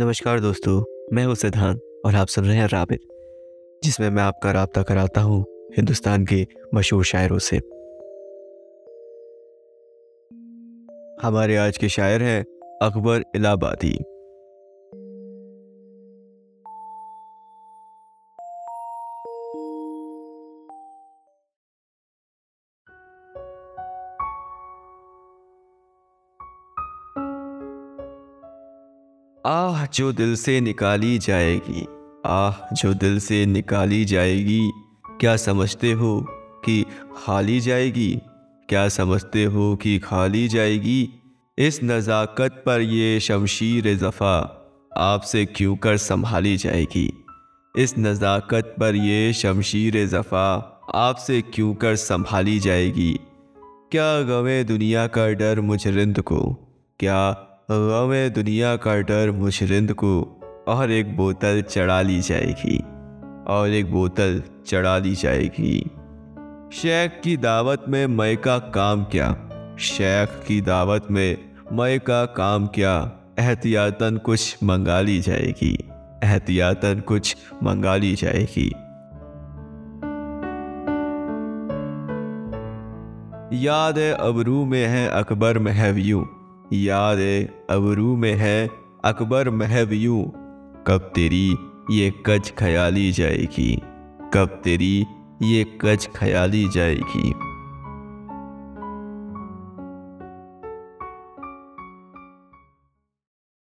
नमस्कार दोस्तों, मैं हूँ सिद्धांत और आप सुन रहे हैं राबित, जिसमें मैं आपका रबता कराता हूँ हिंदुस्तान के मशहूर शायरों से। हमारे आज के शायर हैं अकबर इलाहाबादी। आह, जो दिल से निकाली जाएगी। आह, जो दिल से निकाली जाएगी। क्या समझते हो कि खाली जाएगी? क्या समझते हो कि खाली जाएगी? इस नज़ाकत पर ये शमशीर जफ़ा आपसे क्यों कर संभाली जाएगी? इस नज़ाकत पर ये शमशीर जफ़ा आपसे क्यों कर संभाली जाएगी? क्या गवे दुनिया का डर मुझ रिंद को? क्या गम दुनिया का डर मुशरिंद को और एक बोतल चढ़ा ली जाएगी, और एक बोतल चढ़ा ली जाएगी। शेख की दावत में मई का काम क्या? शेख की दावत में मई का काम क्या? एहतियातन कुछ मंगा ली जाएगी, एहतियातन कुछ मंगा ली जाएगी। याद है अबरू में है अकबर महव्यू। याद अबरू में है अकबर महब यू। कब तेरी ये कच खयाली जाएगी? कब तेरी ये कच खयाली जाएगी?